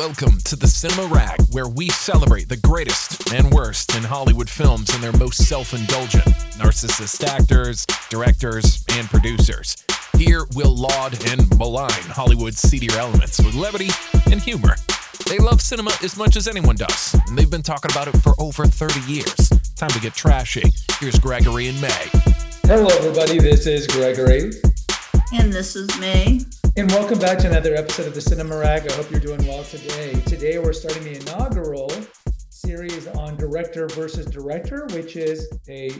Welcome to the Cinema Rag, where we celebrate the greatest and worst in Hollywood films and their most self indulgent, narcissist actors, directors, and producers. Here we'll laud and malign Hollywood's seedier elements with levity and humor. They love cinema as much as anyone does, and they've been talking about it for over 30 years. Time to get trashy. Here's Gregory and May. Hello, everybody. This is Gregory. And this is May. And welcome back to another episode of the Cinema Rag. I hope you're doing well today. Today, we're starting the inaugural series on director versus director, which is a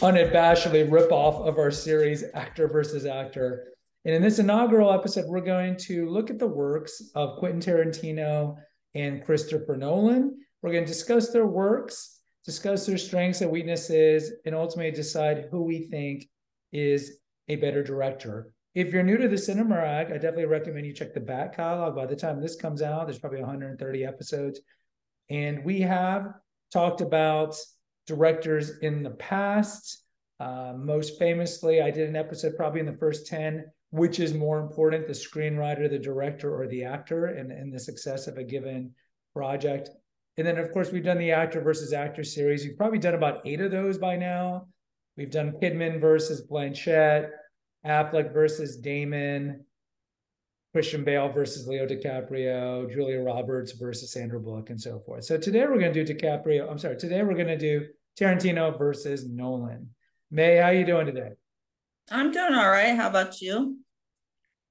unabashedly ripoff of our series Actor versus Actor. And in this inaugural episode, we're going to look at the works of Quentin Tarantino and Christopher Nolan. We're going to discuss their works, discuss their strengths and weaknesses, and ultimately decide who we think is a better director. If you're new to the Cinema Rag, I definitely recommend you check the back catalog. By the time this comes out, there's probably 130 episodes. And we have talked about directors in the past. Uh, most famously, I did an episode probably in the first 10 which is more important, the screenwriter, the director, or the actor, and, and the success of a given project. And then, of course, we've done the actor versus actor series. We've probably done about eight of those by now. We've done Kidman versus Blanchett, Affleck versus Damon, Christian Bale versus Leo DiCaprio, Julia Roberts versus Sandra Bullock, and so forth. So today we're going to do DiCaprio. I'm sorry. Today we're going to do Tarantino versus Nolan. May, how are you doing today? I'm doing all right. How about you?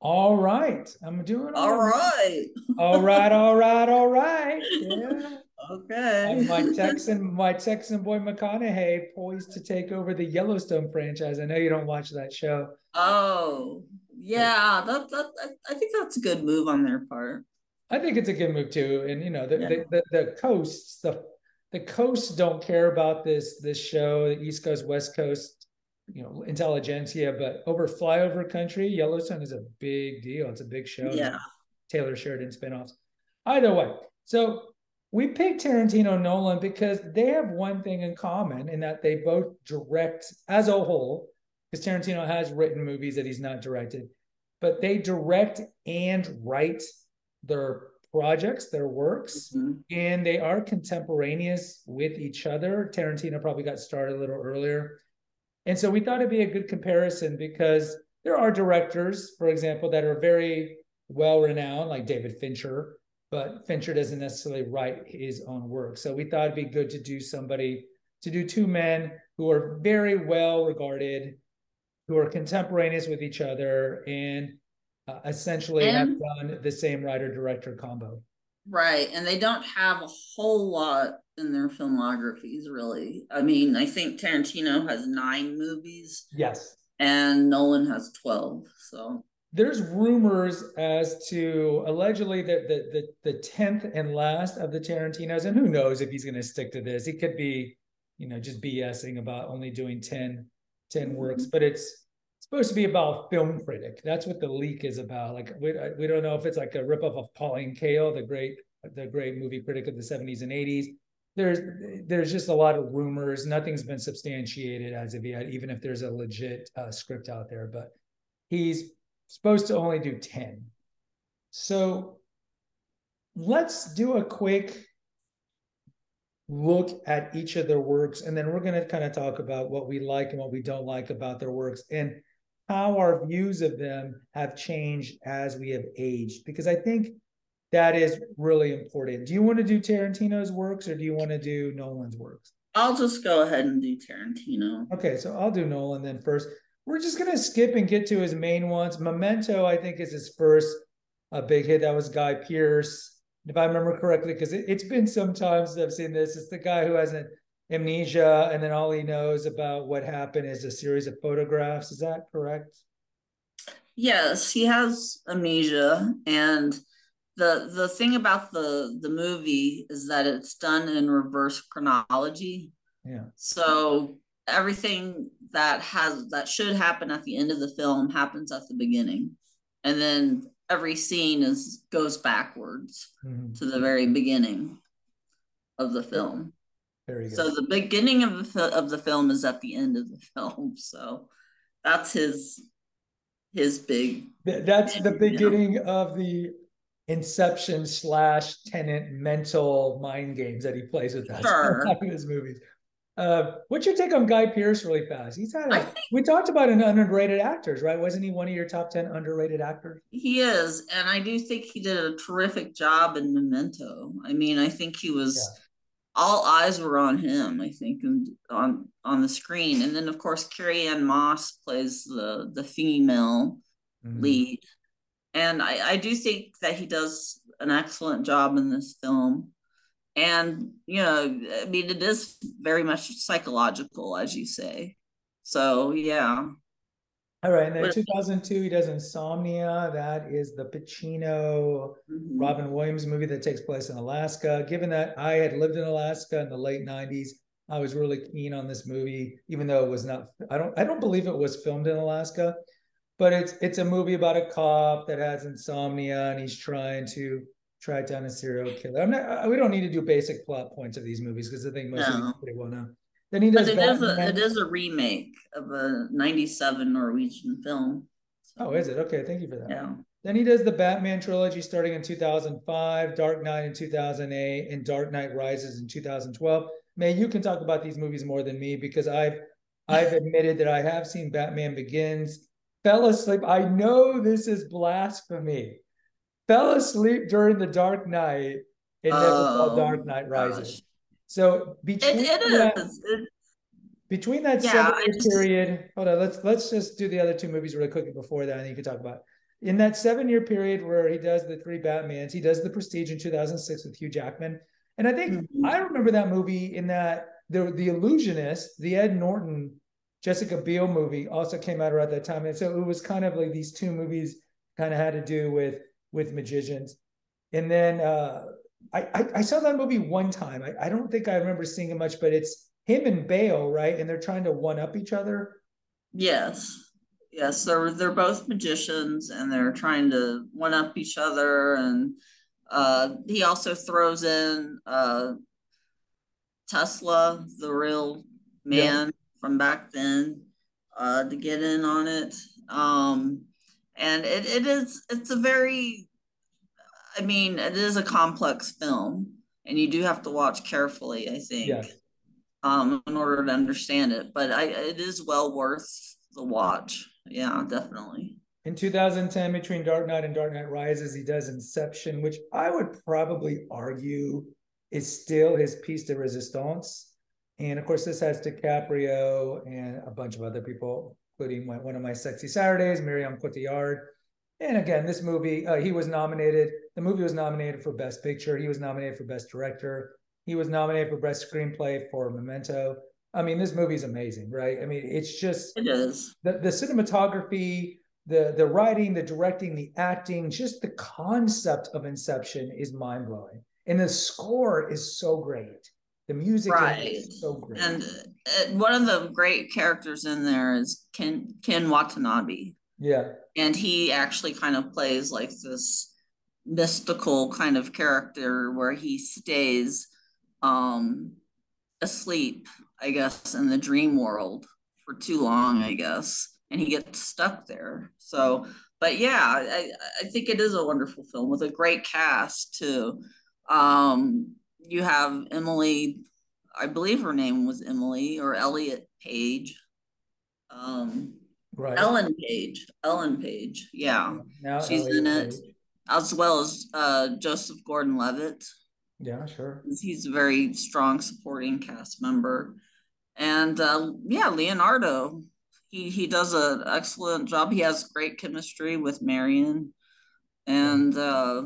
All right. I'm doing all, all right. all right, all right, all right. Yeah. Okay. And my Texan, my Texan boy McConaughey poised to take over the Yellowstone franchise. I know you don't watch that show. Oh, yeah. That, that I think that's a good move on their part. I think it's a good move too. And you know, the, yeah. the, the, the coasts, the the coasts don't care about this this show, the East Coast, West Coast you know intelligentsia but over flyover country yellowstone is a big deal it's a big show yeah taylor sheridan spinoffs either way so we picked tarantino nolan because they have one thing in common in that they both direct as a whole because tarantino has written movies that he's not directed but they direct and write their projects their works mm-hmm. and they are contemporaneous with each other tarantino probably got started a little earlier and so we thought it'd be a good comparison because there are directors, for example, that are very well renowned, like David Fincher, but Fincher doesn't necessarily write his own work. So we thought it'd be good to do somebody, to do two men who are very well regarded, who are contemporaneous with each other, and uh, essentially and, have done the same writer director combo. Right. And they don't have a whole lot in their filmographies, really. I mean, I think Tarantino has nine movies. Yes. And Nolan has 12. So there's rumors as to allegedly that the, the the 10th and last of the Tarantinos, and who knows if he's going to stick to this. He could be, you know, just BSing about only doing 10, 10 mm-hmm. works, but it's supposed to be about film critic. That's what the leak is about. Like we, we don't know if it's like a ripoff of Pauline Kael, the great the great movie critic of the 70s and 80s. There's there's just a lot of rumors. Nothing's been substantiated as of yet, even if there's a legit uh, script out there. But he's supposed to only do 10. So let's do a quick look at each of their works, and then we're going to kind of talk about what we like and what we don't like about their works. And how our views of them have changed as we have aged. Because I think that is really important. Do you want to do Tarantino's works or do you want to do Nolan's works? I'll just go ahead and do Tarantino. Okay, so I'll do Nolan then first. We're just gonna skip and get to his main ones. Memento, I think, is his first a big hit. That was Guy Pearce, if I remember correctly, because it, has been some times I've seen this. It's the guy who has an amnesia, and then all he knows about what happened is a series of photographs. Is that correct? Yes, he has amnesia, and the the thing about the the movie is that it's done in reverse chronology. Yeah. So everything that has that should happen at the end of the film happens at the beginning, and then every scene is goes backwards mm-hmm. to the very beginning of the film. So the beginning of the of the film is at the end of the film. So that's his his big. That's the beginning know. of the Inception slash Tenet mental mind games that he plays with us sure. in his movies. Uh, what's your take on Guy Pearce really fast? He's had a, think, we talked about an underrated actors, right? Wasn't he one of your top 10 underrated actors? He is. And I do think he did a terrific job in Memento. I mean, I think he was yeah. all eyes were on him, I think, and on on the screen. And then of course Carrie-Anne Moss plays the the female mm-hmm. lead. And I, I do think that he does an excellent job in this film and you know i mean it is very much psychological as you say. So yeah. All right and then 2002 he does insomnia. That is the pacino mm-hmm. robin williams movie that takes place in alaska. Given that i had lived in alaska in the late 90s i was really keen on this movie even though it was not i don't i don't believe it was filmed in alaska. But it's it's a movie about a cop that has insomnia and he's trying to track down a serial killer. I'm not. We don't need to do basic plot points of these movies because I think most no. them pretty well know. Then he does. But it is a it is a remake of a '97 Norwegian film. So. Oh, is it? Okay, thank you for that. Yeah. Then he does the Batman trilogy starting in 2005, Dark Knight in 2008, and Dark Knight Rises in 2012. May you can talk about these movies more than me because I've I've admitted that I have seen Batman Begins, fell asleep. I know this is blasphemy fell asleep during the Dark Knight and never saw oh, Dark Knight Rises. Gosh. So between it, it that, is. between that yeah, seven year just... period, hold on, let's let's just do the other two movies really quickly before that, and you can talk about. In that seven year period where he does the three Batmans, he does the Prestige in 2006 with Hugh Jackman, and I think mm-hmm. I remember that movie in that the the Illusionist, the Ed Norton, Jessica Biel movie also came out around that time, and so it was kind of like these two movies kind of had to do with with magicians. And then uh, I, I, I saw that movie one time. I, I don't think I remember seeing it much, but it's him and Bale, right? And they're trying to one up each other. Yes. Yes, they're they're both magicians and they're trying to one up each other. And uh, he also throws in uh, Tesla, the real man yeah. from back then, uh, to get in on it. Um, and it, it is it's a very i mean it is a complex film and you do have to watch carefully i think yes. um in order to understand it. But i it is well worth the watch. Yeah definitely. In 2010 between dark knight and dark knight rises he does inception which i would probably argue is still his piece de resistance. And of course this has DiCaprio and a bunch of other people including one of my sexy Saturdays, Marion Cotillard. And again, this movie, uh, he was nominated. The movie was nominated for Best Picture. He was nominated for Best Director. He was nominated for Best Screenplay for Memento. I mean, this movie is amazing, right? I mean, it's just it is the the cinematography, the the writing, the directing, the acting, just the concept of Inception is mind blowing, and the score is so great. The music right. is so great. And uh, one of the great characters in there is Ken Ken Watanabe. Yeah. And he actually kind of plays like this mystical kind of character where he stays um asleep, I guess, in the dream world for too long, I guess. And he gets stuck there. So but yeah, I, I think it is a wonderful film with a great cast too. Um, you have Emily, I believe her name was Emily or Elliot Page. Um, right. Ellen Page. Ellen Page. Yeah. Now She's Elliot in it. Page. As well as uh, Joseph Gordon Levitt. Yeah, sure. He's a very strong supporting cast member. And uh, yeah, Leonardo. He he does an excellent job. He has great chemistry with Marion. And uh,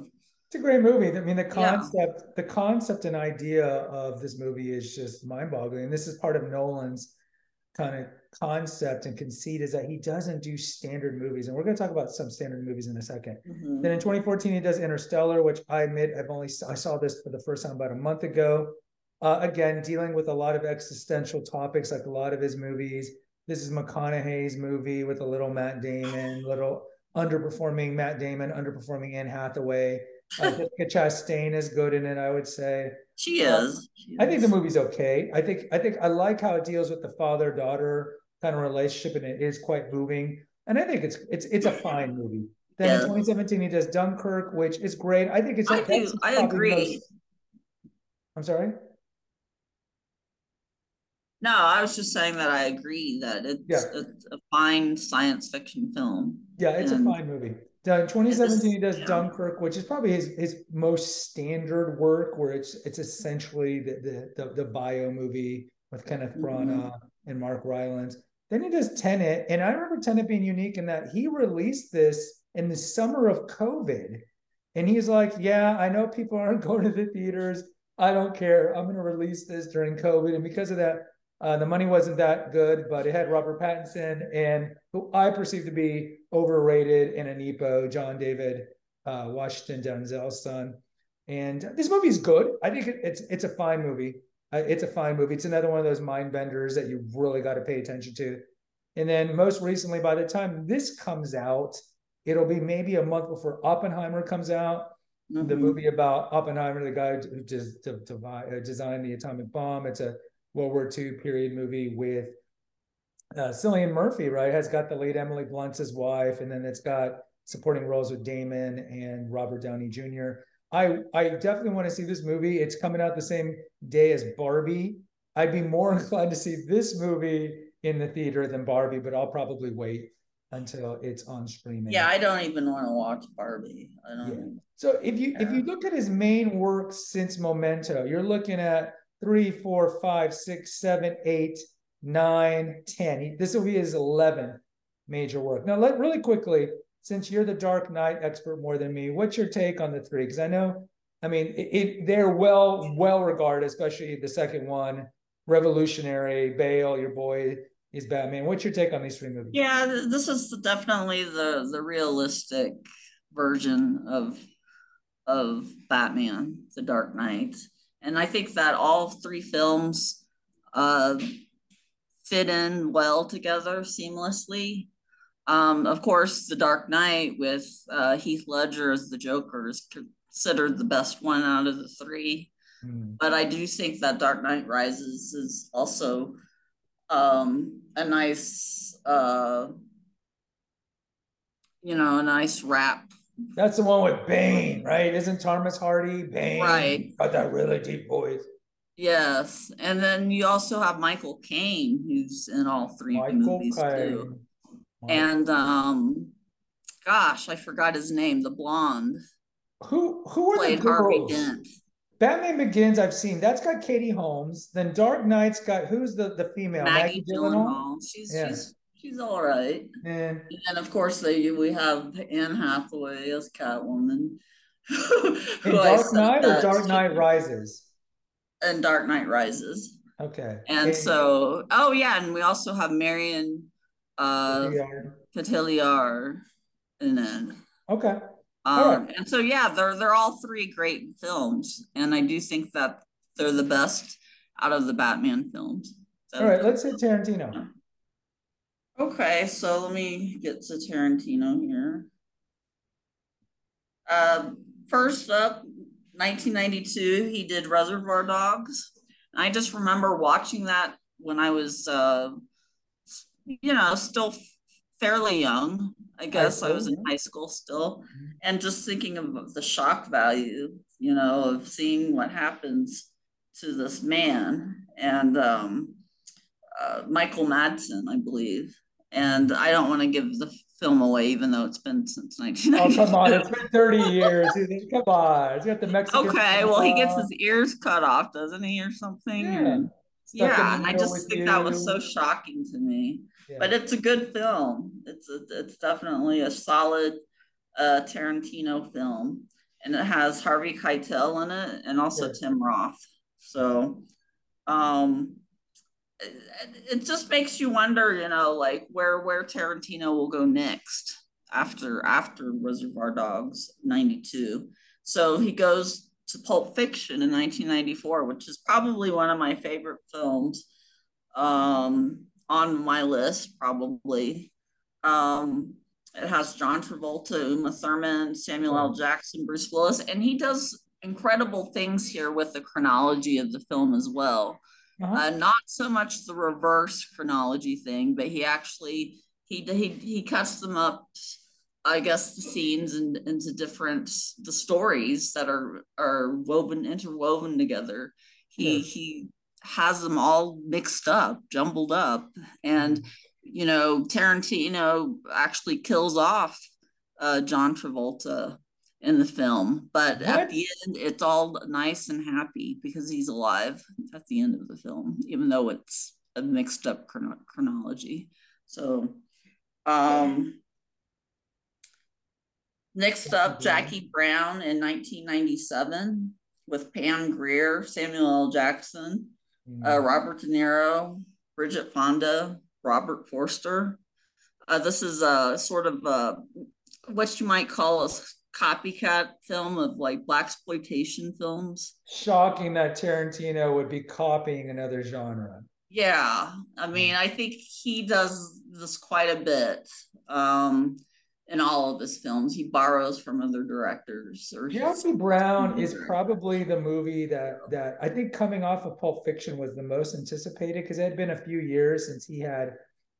it's a great movie. I mean, the concept, yeah. the concept and idea of this movie is just mind-boggling. And this is part of Nolan's kind of concept and conceit is that he doesn't do standard movies. And we're going to talk about some standard movies in a 2nd mm-hmm. Then in 2014, he does Interstellar, which I admit I've only I saw this for the first time about a month ago. Uh, again, dealing with a lot of existential topics, like a lot of his movies. This is McConaughey's movie with a little Matt Damon, little underperforming Matt Damon, underperforming Anne Hathaway uh, Jessica Chastain is good in it. I would say she um, is. She I think the movie's okay. I think I think I like how it deals with the father daughter kind of relationship, and it is quite moving. And I think it's it's it's a fine movie. Then yeah. in 2017 he does Dunkirk, which is great. I think it's. I do. I agree. Most... I'm sorry. No, I was just saying that I agree that it's, yeah. it's a fine science fiction film. Yeah, it's and a fine movie. In 2017, he does yeah. Dunkirk, which is probably his his most standard work, where it's it's essentially the the the, the bio movie with Kenneth Branagh mm-hmm. and Mark Rylance. Then he does Tenet, and I remember Tenet being unique in that he released this in the summer of COVID, and he's like, "Yeah, I know people aren't going to the theaters. I don't care. I'm going to release this during COVID," and because of that, uh, the money wasn't that good, but it had Robert Pattinson and who I perceive to be overrated in a Nepo, John David uh, Washington Denzel's son. And this movie is good. I think it's it's a fine movie. Uh, it's a fine movie. It's another one of those mind benders that you really got to pay attention to. And then most recently, by the time this comes out, it'll be maybe a month before Oppenheimer comes out. Mm-hmm. The movie about Oppenheimer, the guy who uh, designed the atomic bomb. It's a World War II period movie with uh, Cillian Murphy, right? Has got the late Emily Blunt's his wife, and then it's got supporting roles with Damon and Robert Downey Jr. I I definitely want to see this movie. It's coming out the same day as Barbie. I'd be more inclined to see this movie in the theater than Barbie, but I'll probably wait until it's on streaming. Yeah, I don't even want to watch Barbie. I don't. Yeah. So if you yeah. if you look at his main work since Memento, you're looking at three, four, five, six, seven, eight, nine, ten. This will be his 11th major work. Now, let really quickly, since you're the Dark Knight expert more than me, what's your take on the three? Because I know, I mean, it, it, they're well well regarded, especially the second one, revolutionary. Bale, your boy, is Batman. What's your take on these three movies? Yeah, this is definitely the the realistic version of of Batman, the Dark Knight. And I think that all three films uh, fit in well together seamlessly. Um, of course, The Dark Knight with uh, Heath Ledger as the Joker is considered the best one out of the three. Mm. But I do think that Dark Knight Rises is also um, a nice, uh, you know, a nice wrap that's the one with Bane, right? Isn't Thomas Hardy Bane? Right. Got that really deep voice. Yes, and then you also have Michael Caine, who's in all three Michael movies Caine. too. And um, gosh, I forgot his name. The blonde. Who who are played the girls? Harvey Dent. Batman Begins, I've seen. That's got Katie Holmes. Then Dark Knight's got who's the the female? Maggie, Maggie Gyllenhaal. She's yeah. she's she's all right. Yeah. And of course, they, we have Anne Hathaway as Catwoman. In Dark Knight or Dark Knight Rises? And Dark Knight Rises. Okay. And so, oh yeah, and we also have Marion uh Cotillard and then okay. Um, right. and so yeah, they're they're all three great films, and I do think that they're the best out of the Batman films. So, all right, let's hit Tarantino. Okay, so let me get to Tarantino here. Uh, first up, 1992, he did Reservoir Dogs. I just remember watching that when I was, uh, you know, still fairly young. I guess I was in high school still, mm-hmm. and just thinking of the shock value, you know, of seeing what happens to this man and um, uh, Michael Madsen, I believe and I don't want to give the film away, even though it's been since 1990. Oh come on, it's been 30 years. come on, he's got the Mexican. Okay, well he gets his ears cut off, doesn't he, or something? Yeah, yeah. And I just think you. that was so shocking to me. Yeah. But it's a good film. It's a, it's definitely a solid uh, Tarantino film, and it has Harvey Keitel in it, and also yeah. Tim Roth. So, um, it just makes you wonder, you know, like where where Tarantino will go next after after Reservoir Dogs 92. So he goes to Pulp Fiction in 1994, which is probably one of my favorite films um, on my list, probably. Um, it has John Travolta, Uma Thurman, Samuel L. Jackson, Bruce Willis, and he does incredible things here with the chronology of the film as well. Uh-huh. Uh, not so much the reverse chronology thing, but he actually he he he cuts them up I guess the scenes and into different the stories that are are woven interwoven together. He yeah. he has them all mixed up, jumbled up, and mm-hmm. you know Tarantino actually kills off uh, John Travolta in the film, but what? at the end it's all nice and happy because he's alive at the end of the film, even though it's a mixed up chron- chronology. So, um, next up, Jackie Brown in 1997 with Pam Grier, Samuel L. Jackson, mm-hmm. uh, Robert De Niro, Bridget Fonda, Robert Forster. Uh, this is a sort of a, what you might call a copycat film of like blaxploitation films. Shocking that Tarantino would be copying another genre. Yeah, I mean, I think he does this quite a bit um, in all of his films. He borrows from other directors. Or Jackie Brown is probably the movie that that I think coming off of Pulp Fiction was the most anticipated because it had been a few years since he had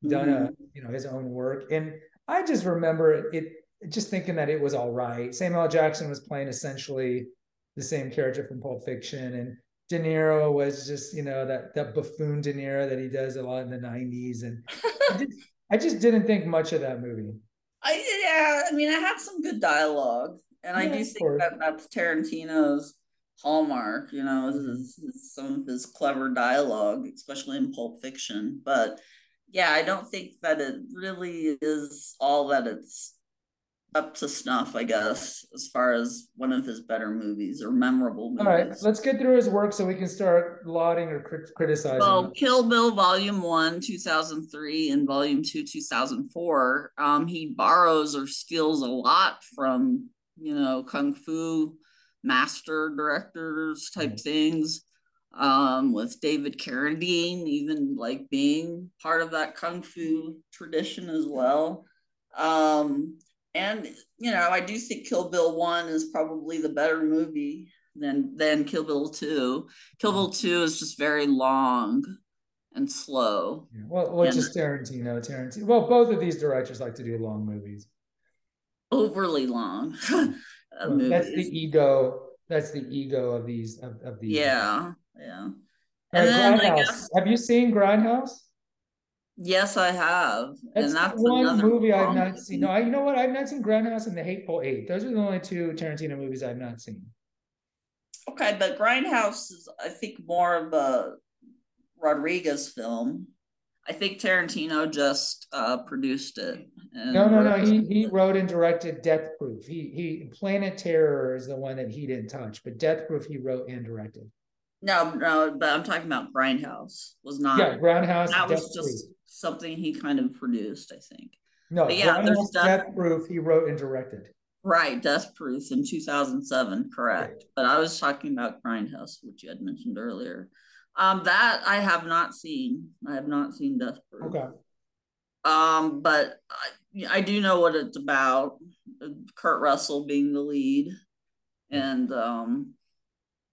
done mm-hmm. a you know his own work, and I just remember it, it just thinking that it was all right. Samuel Jackson was playing essentially the same character from Pulp Fiction, and De Niro was just you know that that buffoon De Niro that he does a lot in the '90s, and I, just, I just didn't think much of that movie. I yeah, I mean, I had some good dialogue, and yeah, I do think that that's Tarantino's hallmark. You know, is, is some of his clever dialogue, especially in Pulp Fiction. But yeah, I don't think that it really is all that it's up to snuff, I guess, as far as one of his better movies or memorable movies. All right, let's get through his work so we can start lauding or crit- criticizing. Well, Kill Bill Volume 1, 2003, and Volume 2, 2004, um, he borrows or steals a lot from, you know, Kung Fu master directors type mm-hmm. things. Um, with David Carradine, even like being part of that Kung Fu tradition as well. Um, and you know, I do think Kill Bill One is probably the better movie than than Kill Bill Two. Kill Bill mm-hmm. Two is just very long and slow. Yeah. Well, which is Tarantino. Tarantino. Well, both of these directors like to do long movies. Overly long. Uh, well, that's the ego. That's the ego of these of, of these. Yeah, yeah. And then, Grindhouse. Guess, have you seen Grindhouse? Yes, I have. That's, and that's one movie I've not seen. No, I, you know what? I've not seen Grindhouse and The Hateful Eight. Those are the only two Tarantino movies I've not seen. Okay, but Grindhouse is, I think, more of a Rodriguez film. I think Tarantino just uh, produced it. no, no, no. He he wrote and directed Death Proof. He he Planet Terror is the one that he didn't touch, but Death Proof he wrote and directed. No, no, but I'm talking about Grindhouse was not. Yeah, Grindhouse. That was just Proof something he kind of produced, I think. No, but yeah, there's Death, Death Proof he wrote and directed. Right, Death Proof in 2007, correct. Right. But I was talking about Grindhouse, which you had mentioned earlier. Um, that I have not seen. I have not seen Death Proof. Okay. Um, but I, I do know what it's about. Kurt Russell being the lead, and um,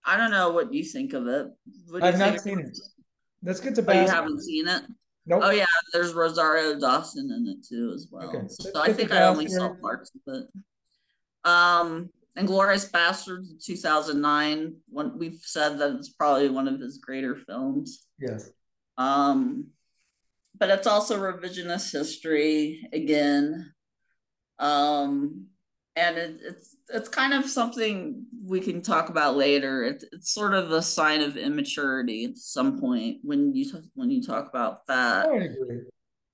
I don't know what you think of it. I've not seen it. Let's get to. Oh, you haven't seen it. Nope. Oh yeah, there's Rosario Dawson in it too as well. Okay. So I think I only saw parts of it. Um, Inglourious Basterds, 2009. One we've said that it's probably one of his greater films. Yes. Um, but it's also revisionist history again. Um, and it, it's it's kind of something we can talk about later. It's, it's sort of a sign of immaturity at some point when you when you talk about that. I would agree.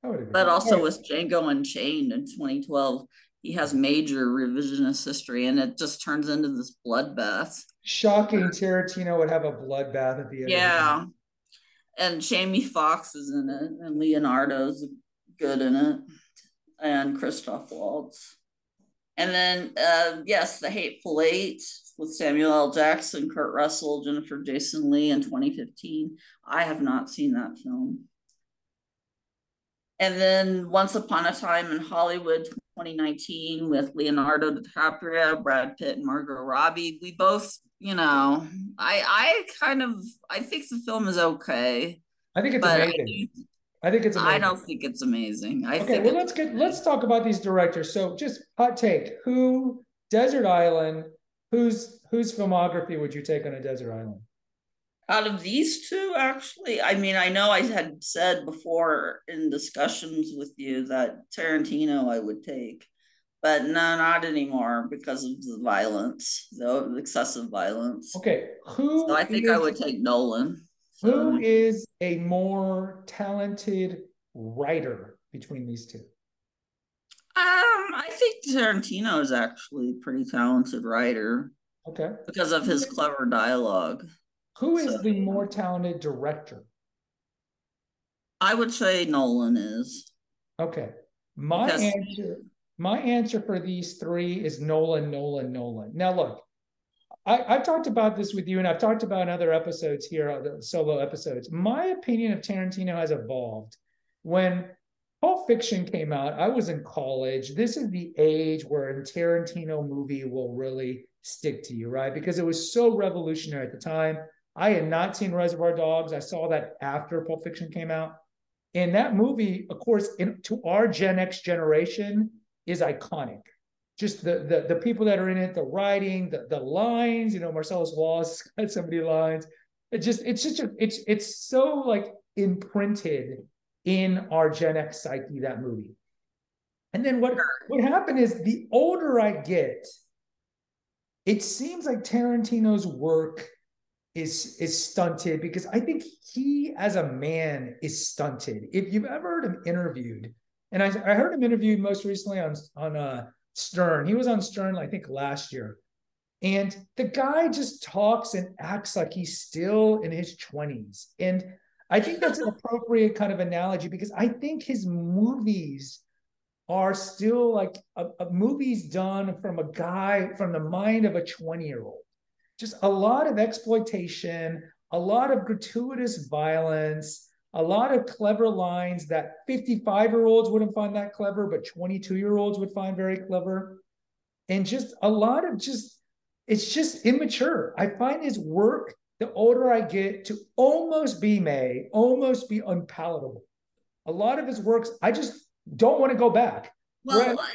I would agree. But also with Django Unchained in 2012, he has major revisionist history, and it just turns into this bloodbath. Shocking! Tarantino would have a bloodbath at the end. Yeah, and Jamie Foxx is in it, and Leonardo's good in it, and Christoph Waltz. And then, uh, yes, The Hateful Eight with Samuel L. Jackson, Kurt Russell, Jennifer Jason Lee in 2015. I have not seen that film. And then Once Upon a Time in Hollywood 2019 with Leonardo DiCaprio, Brad Pitt, and Margot Robbie. We both, you know, I I kind of I think the film is okay. I think it's amazing. I think it's amazing. I don't think it's amazing. I okay, well let's get let's talk about these directors. So just hot take. Who Desert Island, whose whose filmography would you take on a desert island? Out of these two, actually, I mean, I know I had said before in discussions with you that Tarantino I would take, but no, not anymore because of the violence, the excessive violence. Okay, who? So I think is, I would take Nolan. Who is a more talented writer between these two? Um, I think Tarantino is actually a pretty talented writer. Okay. Because of his clever dialogue. Who is so, the more talented director? I would say Nolan is. Okay. My because answer my answer for these three is Nolan, Nolan, Nolan. Now look, I, have talked about this with you, and I've talked about in other episodes here, the solo episodes. My opinion of Tarantino has evolved. When Pulp Fiction came out, I was in college. This is the age where a Tarantino movie will really stick to you, right? Because it was so revolutionary at the time. I had not seen Reservoir Dogs. I saw that after Pulp Fiction came out. And that movie, of course, in, to our Gen X generation, is iconic just the, the the people that are in it, the writing, the the lines. You know, Marcellus Wallace had so many lines. It just it's just a, it's it's so like imprinted in our Gen X psyche that movie. And then what what happened is the older I get, it seems like Tarantino's work is is stunted because I think he as a man is stunted. If you've ever heard him interviewed, and I, I heard him interviewed most recently on on uh Stern. He was on Stern, I think, last year. And the guy just talks and acts like he's still in his 20s. And I think that's an appropriate kind of analogy because I think his movies are still like a, a movies done from a guy from the mind of a 20 year old. Just a lot of exploitation, a lot of gratuitous violence, a lot of clever lines that 55 year olds wouldn't find that clever, but 22 year olds would find very clever. And just a lot of just, it's just immature. I find his work, the older I get, to almost be May, almost be unpalatable. A lot of his works, I just don't want to go back. Well, I,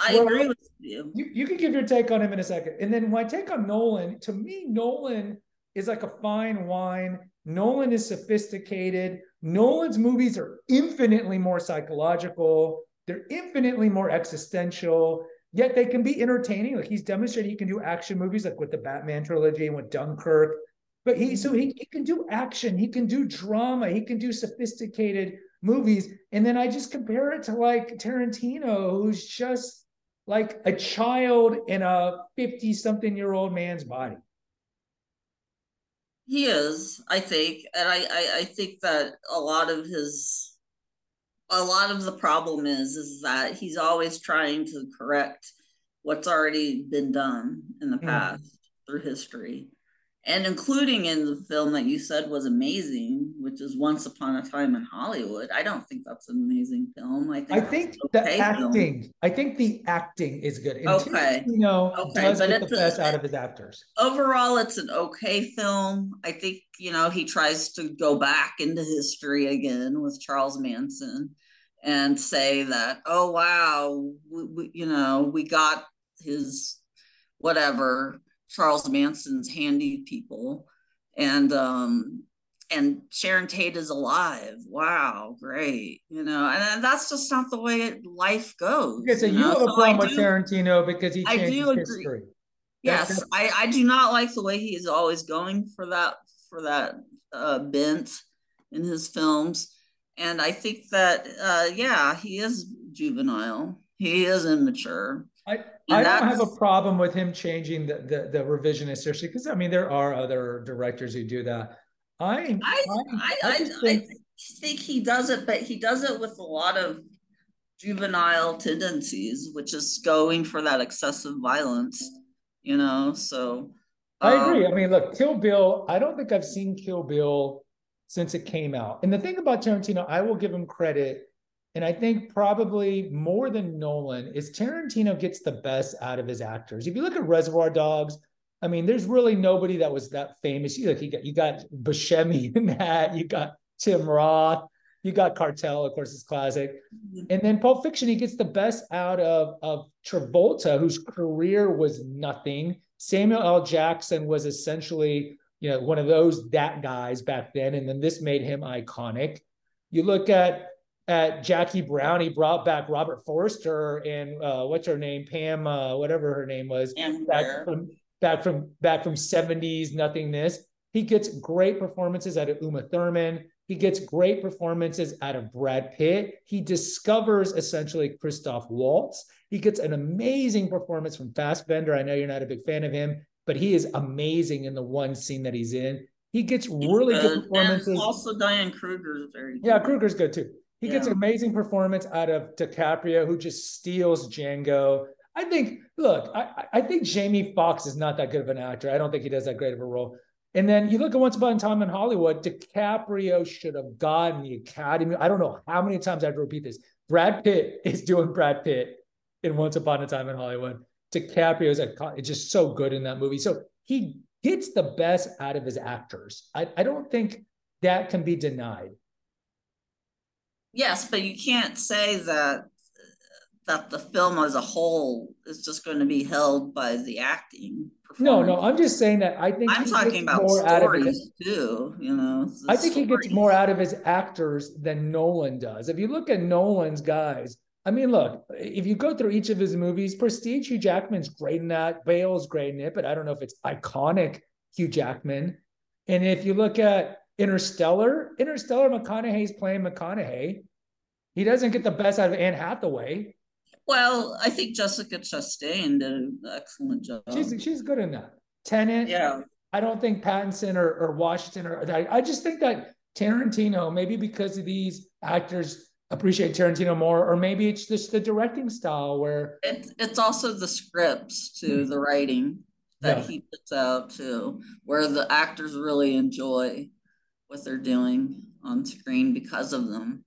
I agree with you. you. You can give your take on him in a second. And then my take on Nolan, to me, Nolan is like a fine wine. Nolan is sophisticated. Nolan's movies are infinitely more psychological, they're infinitely more existential, yet they can be entertaining. Like he's demonstrated he can do action movies, like with the Batman trilogy and with Dunkirk. But he so he, he can do action, he can do drama, he can do sophisticated movies. And then I just compare it to like Tarantino, who's just like a child in a 50 something year old man's body. He is, I think, and I, I, I think that a lot of his, a lot of the problem is, is that he's always trying to correct what's already been done in the mm. past mm. through history and including in the film that you said was amazing, which is Once Upon a Time in Hollywood. I don't think that's an amazing film. I think I think okay the acting. Film. I think the acting is good. And okay, you know, okay, does but get the best out of his actors. Overall, it's an okay film. I think you know he tries to go back into history again with Charles Manson and say that, oh wow, we, we, you know, we got his whatever Charles Manson's handy people, and um, and Sharon Tate is alive. Wow, great. You know, and that's just not the way life goes. Okay, so you, know? have a problem with Tarantino because he I do agree. history. Yes, I, I do not like the way he is always going for that for that uh, bent in his films, and I think that uh, yeah, he is juvenile. He is immature. I, I don't have a problem with him changing the the, the revisionist history because I mean there are other directors who do that. I I I, I, I, think, think he does it, but he does it with a lot of juvenile tendencies, which is going for that excessive violence. You know, so I agree. Um, I mean, look, Kill Bill. I don't think I've seen Kill Bill since it came out. And the thing about Tarantino, I will give him credit and I think probably more than Nolan is Tarantino gets the best out of his actors. If you look at Reservoir Dogs, I mean, there's really nobody that was that famous. You, like you got you got Buscemi in that, you got Tim Roth, You got Keitel, of course, is classic. Mm-hmm. And then Pulp Fiction, he gets the best out of, of Travolta, whose career was nothing. Samuel L. Jackson was essentially, you know, one of those that guys back then. And then this made him iconic. You look at at Jackie Brown, he brought back Robert Forster and uh, what's her name, Pam, uh, whatever her name was, back from back from back from 70s nothingness. He gets great performances out of Uma Thurman. He gets great performances out of Brad Pitt. He discovers essentially Christoph Waltz. He gets an amazing performance from Fassbender. I know you're not a big fan of him, but he is amazing in the one scene that he's in. He gets really good performances. also, Diane Kruger is very Yeah. Kruger's good too. He gets Yeah. an amazing performance out of DiCaprio, who just steals Django. I think, look, I, I- think Jamie Foxx is not that good of an actor. I don't think he does that great of a role. And then you look at Once Upon a Time in Hollywood, DiCaprio should have gotten the Academy. I don't know how many times I have to repeat this. Brad Pitt is doing Brad Pitt in Once Upon a Time in Hollywood. DiCaprio is a, just so good in that movie. So he gets the best out of his actors. I, I don't think that can be denied. Yes, but you can't say that that the film as a whole is just going to be held by the acting. Performance. No, no. I'm just saying that I think I'm he talking gets about more out of his, stories too. You know, I think he gets more out of his actors than Nolan does. If you look at Nolan's guys, I mean, look, if you go through each of his movies, Prestige, Hugh Jackman's great in that. Bale's great in it, but I don't know if it's iconic Hugh Jackman. And if you look at Interstellar, Interstellar, McConaughey's playing McConaughey. He doesn't get the best out of Anne Hathaway. Well, I think Jessica Chastain did an excellent job. She's she's good in that. Tenet, yeah, I don't think Pattinson or, or Washington or I, I just think that Tarantino, maybe because of these actors appreciate Tarantino more, or maybe it's just the directing style where it, it's also the scripts to hmm. the writing that. Yeah. he puts out too, where the actors really enjoy what they're doing on screen because of them.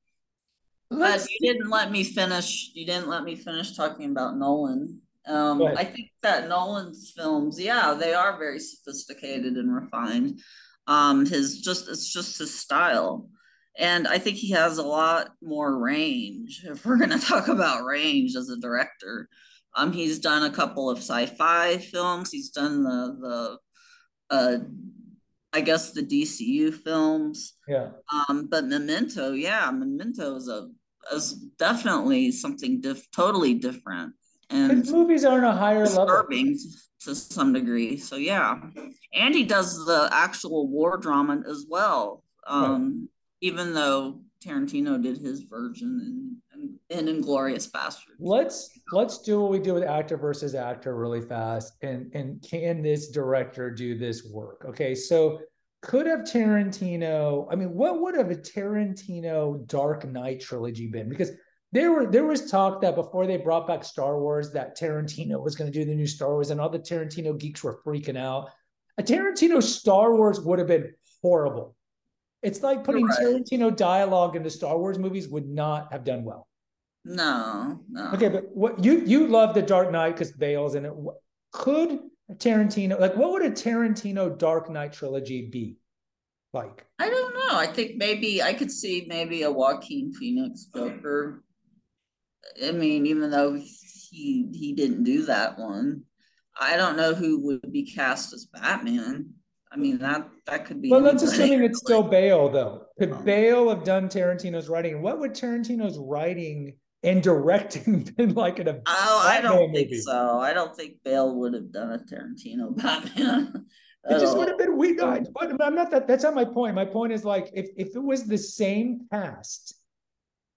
But let's you didn't let me finish. You didn't let me finish talking about Nolan. Um, I think that Nolan's films, yeah, they are very sophisticated and refined. Um, his just it's just his style, and I think he has a lot more range. If we're gonna talk about range as a director, um, he's done a couple of sci-fi films. He's done the the, uh, I guess the DCU films. yeah. Um, but Memento, yeah, Memento is a is definitely something diff- totally different and His movies are on a higher level. disturbing to some degree. So yeah, and he does the actual war drama as well. Um, even though Tarantino did his version in Inglourious Basterds. Let's let's do what we do with actor versus actor really fast. And and can this director do this work? Okay, so could have Tarantino, I mean, what would have a Tarantino Dark Knight trilogy been? Because there were there was talk that before they brought back Star Wars, that Tarantino was going to do the new Star Wars, and all the Tarantino geeks were freaking out. A Tarantino Star Wars would have been horrible. It's like putting right. Tarantino dialogue into Star Wars movies would not have done well. No, no. Okay, but what you you love the Dark Knight because Bale's in it. What- Could Tarantino like what would a Tarantino Dark Knight trilogy be like? I don't know. I think maybe I could see maybe a Joaquin Phoenix Joker. I mean, even though he he didn't do that one, I don't know who would be cast as Batman. I mean that that could be. Well, let's assuming it's still. Bale though. Could Um, Bale have done Tarantino's writing? What would Tarantino's writing and directing been like in a Oh, I don't think so. I don't think Bale would have done a Tarantino Batman. It just would have been weird. No, but I'm not that. That's not my point. My point is like if if it was the same cast,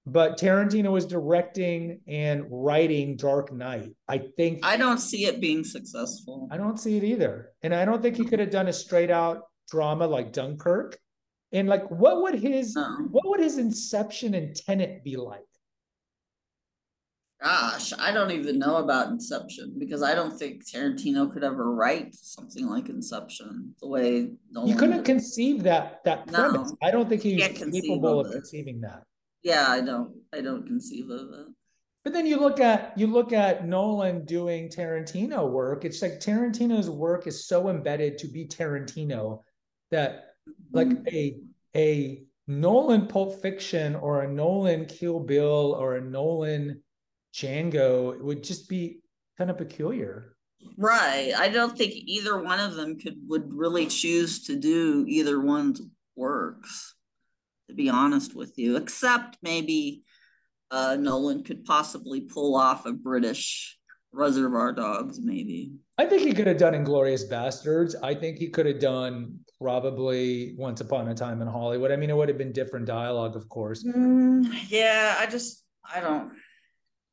but Tarantino was directing and writing Dark Knight, I think I don't see it being successful. I don't see it either. And I don't think he could have done a straight out drama like Dunkirk. And like, what would his No. what would his Inception and Tenet be like? Gosh, I don't even know about Inception because I don't think Tarantino could ever write something like Inception the way Nolan You couldn't did. conceive that that No. premise. I don't think he's capable of of conceiving that. Yeah, I don't. I don't conceive of it. But then you look at you look at Nolan doing Tarantino work. It's like Tarantino's work is so embedded to be Tarantino that like Mm-hmm. a a Nolan Pulp Fiction or a Nolan Kill Bill or a Nolan Django would just be kind of peculiar. Right. I don't think either one of them could would really choose to do either one's works, to be honest with you, except maybe uh, Nolan could possibly pull off a British Reservoir Dogs, maybe. I think he could have done Inglourious Basterds. I think he could have done probably Once Upon a Time in Hollywood. I mean, it would have been different dialogue, of course. Mm, yeah, I just I don't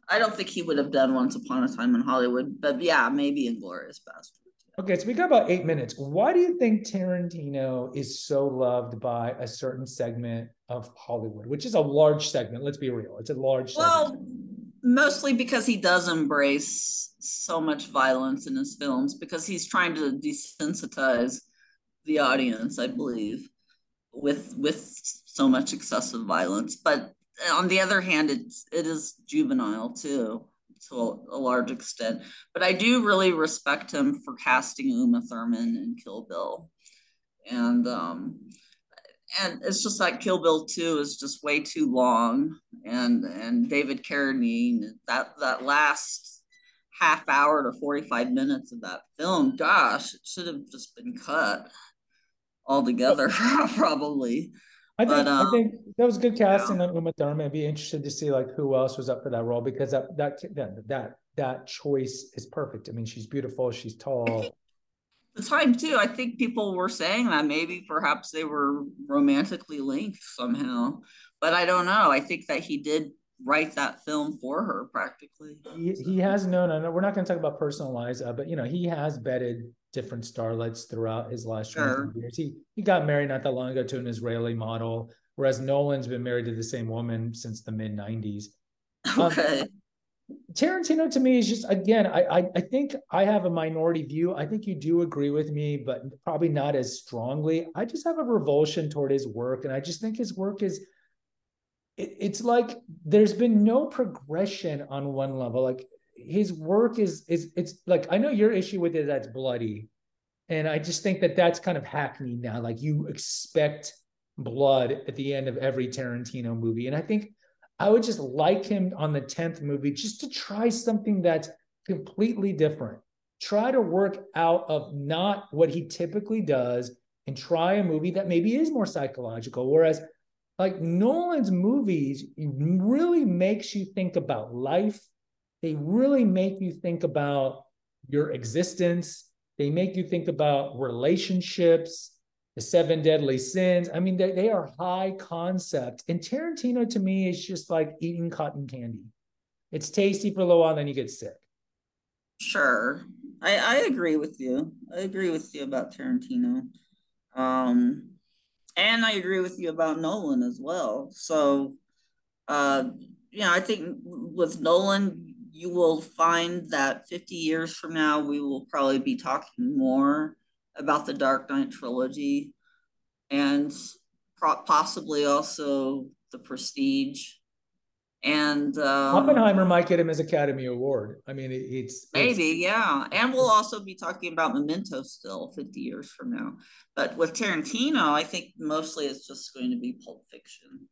I don't think he would have done Once Upon a Time in Hollywood, but yeah, maybe Inglourious Basterds. Okay, so we got about eight minutes. Why do you think Tarantino is so loved by a certain segment of Hollywood, which is a large segment? Let's be real; it's a large. Well, segment. mostly because he does embrace so much violence in his films, because he's trying to desensitize the audience, I believe, with with so much excessive violence. But on the other hand, it's it is juvenile too to a, large extent. But I do really respect him for casting Uma Thurman in Kill Bill, and um, and it's just like Kill Bill Two is just way too long, and and David Carradine that that last half hour to 45 minutes of that film gosh it should have just been cut altogether probably I think but, um, I think that was good casting on Uma Thurman. I'd be interested to see like who else was up for that role because that that that that that choice is perfect. I mean, she's beautiful, she's tall. The time too, I think people were saying that maybe perhaps they were romantically linked somehow, but I don't know. I think that he did write that film for her practically. He, he has known. I know we're not going to talk about personal lives, uh, but you know he has betted different starlets throughout his last sure. years. He he got married not that long ago to an Israeli model, whereas Nolan's been married to the same woman since the mid '90s. Um, okay. Um, Tarantino to me is just again, I, I I think I have a minority view. I think you do agree with me, but probably not as strongly. I just have a revulsion toward his work, and I just think his work is it, it's like there's been no progression on one level. Like his work is is it's like I know your issue with it that's bloody, and I just think that that's kind of hackneyed now. Like you expect blood at the end of every Tarantino movie, and I think I would just like him on the tenth movie just to try something that's completely different. Try to work out of not what he typically does and try a movie that maybe is more psychological. Whereas like Nolan's movies really makes you think about life. They really make you think about your existence. They make you think about relationships, the seven deadly sins. I mean, they, they are high concept. And Tarantino to me is just like eating cotton candy. It's tasty for a little while, then you get sick. Sure. I, I agree with you. I agree with you about Tarantino. Um, and I agree with you about Nolan as well. So, uh, you know, I think with Nolan, you will find that 50 years from now, we will probably be talking more about the Dark Knight trilogy and possibly also the Prestige and um, Oppenheimer might get him his Academy Award. I mean, it's maybe, it's, yeah. And we'll also be talking about Memento still 50 years from now. But with Tarantino, I think mostly it's just going to be Pulp Fiction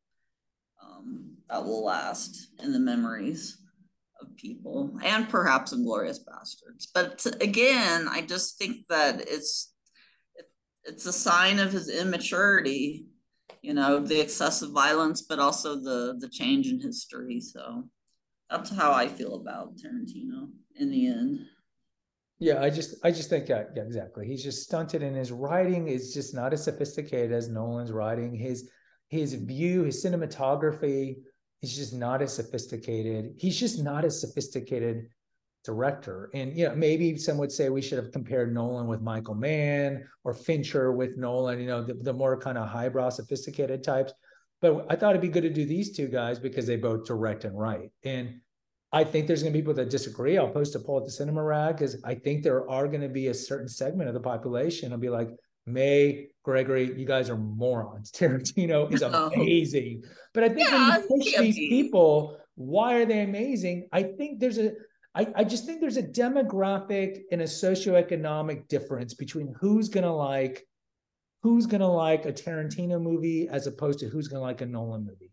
um, that will last in the memories of people, and perhaps Inglourious Basterds. But again, I just think that it's it's a sign of his immaturity you know the excessive violence but also the the change in history. So that's how i feel about tarantino in the end. Yeah i just i just think yeah, yeah exactly. He's just stunted in his writing is just not as sophisticated as nolan's writing. His his view his cinematography is just not as sophisticated. He's just not as sophisticated director. And you know, maybe some would say we should have compared Nolan with Michael Mann or Fincher with Nolan, you know, the, the more kind of highbrow, sophisticated types. But I thought it'd be good to do these two guys because they both direct and write. And I think there's going to be people that disagree. I'll post a poll at the Cinema Rag because I think there are going to be a certain segment of the population. I'll be like, May, Gregory, you guys are morons. Tarantino is amazing. But I think yeah, when you push these people, why are they amazing? I think there's a I, I just think there's a demographic and a socioeconomic difference between who's going to like who's gonna like a Tarantino movie as opposed to who's gonna like a Nolan movie.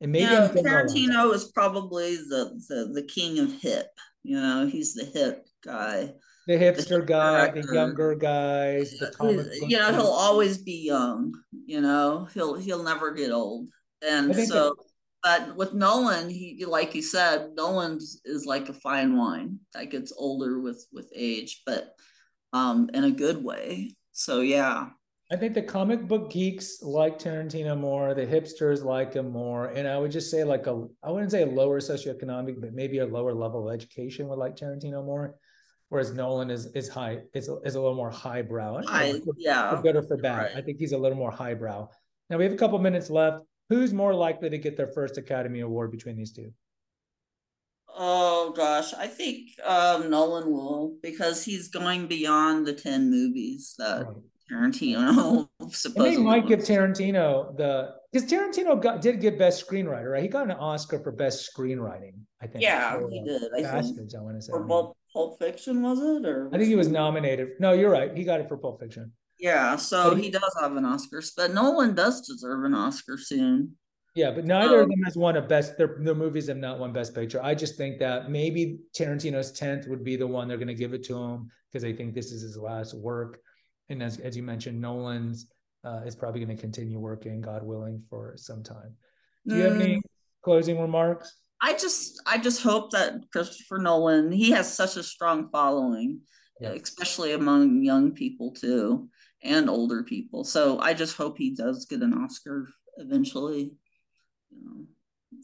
And maybe you know, Tarantino is probably the, the the king of hip. You know, he's the hip guy. The hipster the guy, director. the younger guys, the comic You know, he'll always be young. You know, he'll he'll never get old. And so but with Nolan, he like you said, Nolan is like a fine wine that gets older with with age, but um in a good way. So yeah. I think the comic book geeks like Tarantino more, the hipsters like him more, and I would just say like a I wouldn't say a lower socioeconomic, but maybe a lower level of education would like Tarantino more, whereas Nolan is is high is is a little more highbrow. High, yeah, for good or for bad. Right. I think he's a little more highbrow. Now we have a couple minutes left. Who's more likely to get their first Academy Award between these two? Oh gosh, I think um, Nolan will because he's going beyond the ten movies that right. Tarantino supposedly. They might give Tarantino the because Tarantino got did get best screenwriter, right? He got an Oscar for best screenwriting, I think. Yeah, he did. I Bastards, think. I want to say. For Pulp, Pulp Fiction, was it? Or I think he was nominated. No, you're right. He got it for Pulp Fiction. Yeah, so he, does have an Oscar, but Nolan does deserve an Oscar soon. Yeah, but neither um, of them has won a best. Their, their movies have not won Best Picture. I just think that maybe Tarantino's tenth would be the one they're going to give it to him because they think this is his last work and as, as you mentioned, Nolan's uh, is probably going to continue working, God willing, for some time. Do you mm. have any mm. closing remarks? I just, I just hope that Christopher Nolan, he has such a strong following, yes. especially among young people too, and older people. So I just hope he does get an Oscar eventually, you know,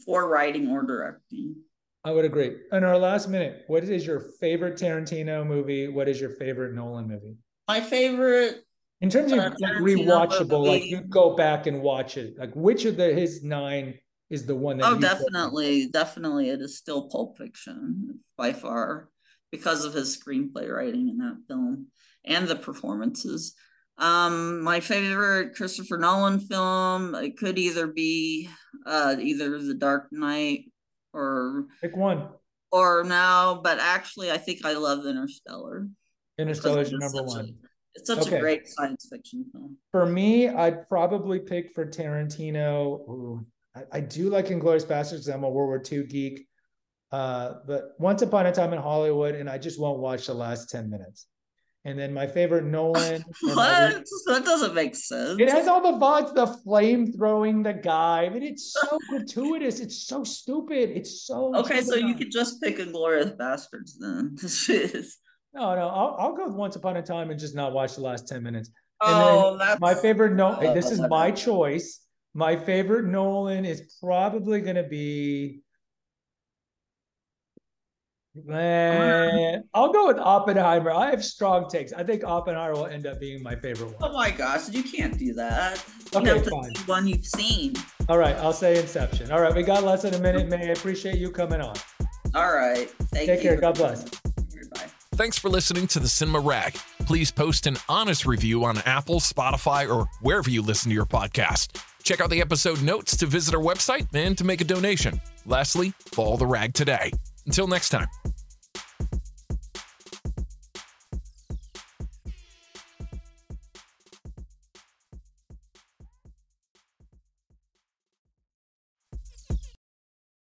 for writing or directing. I would agree. In our last minute, what is your favorite Tarantino movie? What is your favorite Nolan movie? my favorite in terms of like rewatchable, like you go back and watch it. Like which of the his nine is the one that? Oh, definitely, definitely, it is still Pulp Fiction by far because of his screenplay writing in that film and the performances. Um, my favorite Christopher Nolan film it could either be uh either The Dark Knight or pick one or now, but actually, I think I love Interstellar. Interstellar is your number one. It's such okay. a great science fiction film. For me, I'd probably pick for Tarantino. Ooh, I, I, do like Inglourious Basterds. I'm a World War II geek. Uh, but Once Upon a Time in Hollywood, and I just won't watch the last 10 minutes. And then my favorite Nolan. what? that doesn't make sense. It has all the vibes, the flame throwing the guy. I mean, it's so gratuitous. It's so stupid. It's so. Okay, so you could just pick Inglourious Basterds then. No, no, I'll, I'll go Once Upon a Time and just not watch the last 10 minutes. And oh, that's my favorite. No, oh, this is my choice. My favorite Nolan is probably going to be. Man, I'll go with Oppenheimer. I have strong takes. I think Oppenheimer will end up being my favorite one. Oh my gosh, you can't do that. You okay, fine. one you've seen. All right, I'll say Inception. All right, we got less than a minute. May I appreciate you coming on. All right, thank you. Take you. care. God bless. Thanks for listening to the Cinema Rag. Please post an honest review on Apple, Spotify, or wherever you listen to your podcast. Check out the episode notes to visit our website and to make a donation. Lastly, follow the rag today. Until next time.